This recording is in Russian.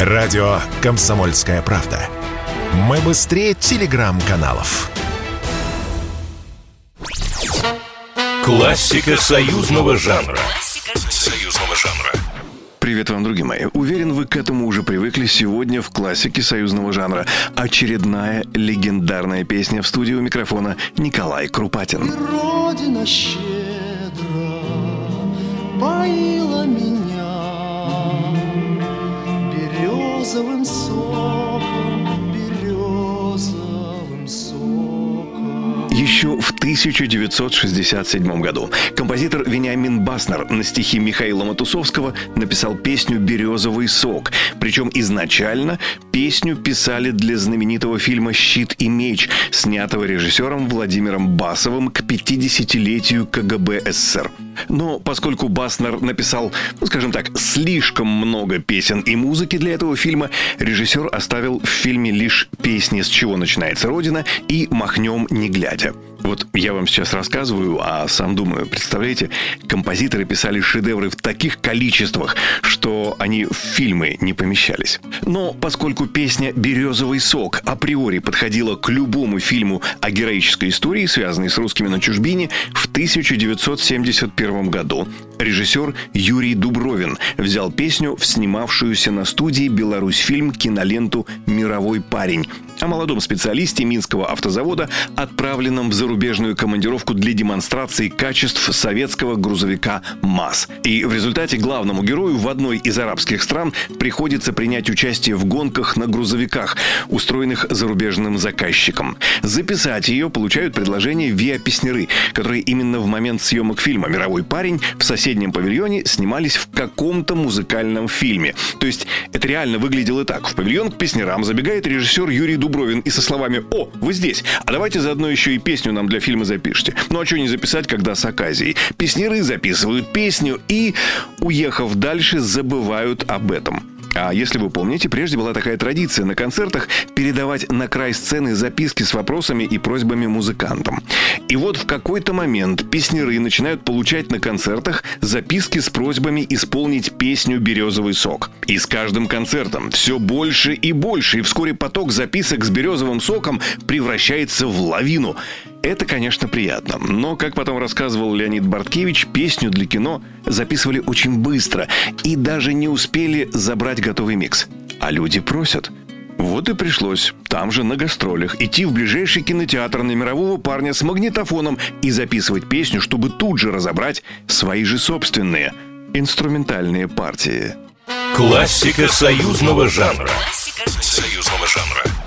Радио «Комсомольская правда». Мы быстрее телеграм-каналов. Классика союзного жанра. Союзного жанра. Привет вам, друзья мои. Уверен, вы к этому уже привыкли. Сегодня в классике союзного жанра очередная легендарная песня в студии у микрофона Николай Крупатин. Родина щедро поила меня Еще в 1967 году композитор Вениамин Баснер на стихи Михаила Матусовского написал песню «Березовый сок». Причем изначально песню писали для знаменитого фильма «Щит и меч», снятого режиссером Владимиром Басовым к 50-летию КГБ СССР. Но поскольку Баснер написал, ну, скажем так, слишком много песен и музыки для этого фильма, режиссер оставил в фильме лишь песни «С чего начинается Родина» и «Махнем не глядя». Вот я вам сейчас рассказываю, а сам думаю, представляете, композиторы писали шедевры в таких количествах, что они в фильмы не помещались. Но поскольку песня «Березовый сок» априори подходила к любому фильму о героической истории, связанной с русскими на чужбине, в 1971 году режиссер Юрий Дубровин взял песню в снимавшуюся на студии «Беларусь фильм» киноленту «Мировой парень», о молодом специалисте Минского автозавода, отправленном в зарубежную командировку для демонстрации качеств советского грузовика МАЗ. И в результате главному герою в одной из арабских стран приходится принять участие в гонках на грузовиках, устроенных зарубежным заказчиком. Записать ее получают предложение Виа Песнеры, которые именно в момент съемок фильма «Мировой парень» в соседнем павильоне снимались в каком-то музыкальном фильме. То есть это реально выглядело так. В павильон к песнерам забегает режиссер Юрий Дубровин и со словами «О, вы здесь, а давайте заодно еще и песню нам для фильма запишите». Ну а что не записать, когда с оказией? Песнеры записывают песню и, уехав дальше, забывают об этом. А если вы помните, прежде была такая традиция на концертах передавать на край сцены записки с вопросами и просьбами музыкантам. И вот в какой-то момент песнеры начинают получать на концертах записки с просьбами исполнить песню «Березовый сок». И с каждым концертом все больше и больше, и вскоре поток записок с березовым соком превращается в лавину. Это, конечно, приятно. Но, как потом рассказывал Леонид Барткевич, песню для кино записывали очень быстро и даже не успели забрать готовый микс. А люди просят. Вот и пришлось там же на гастролях идти в ближайший кинотеатр на мирового парня с магнитофоном и записывать песню, чтобы тут же разобрать свои же собственные инструментальные партии. Классика союзного жанра.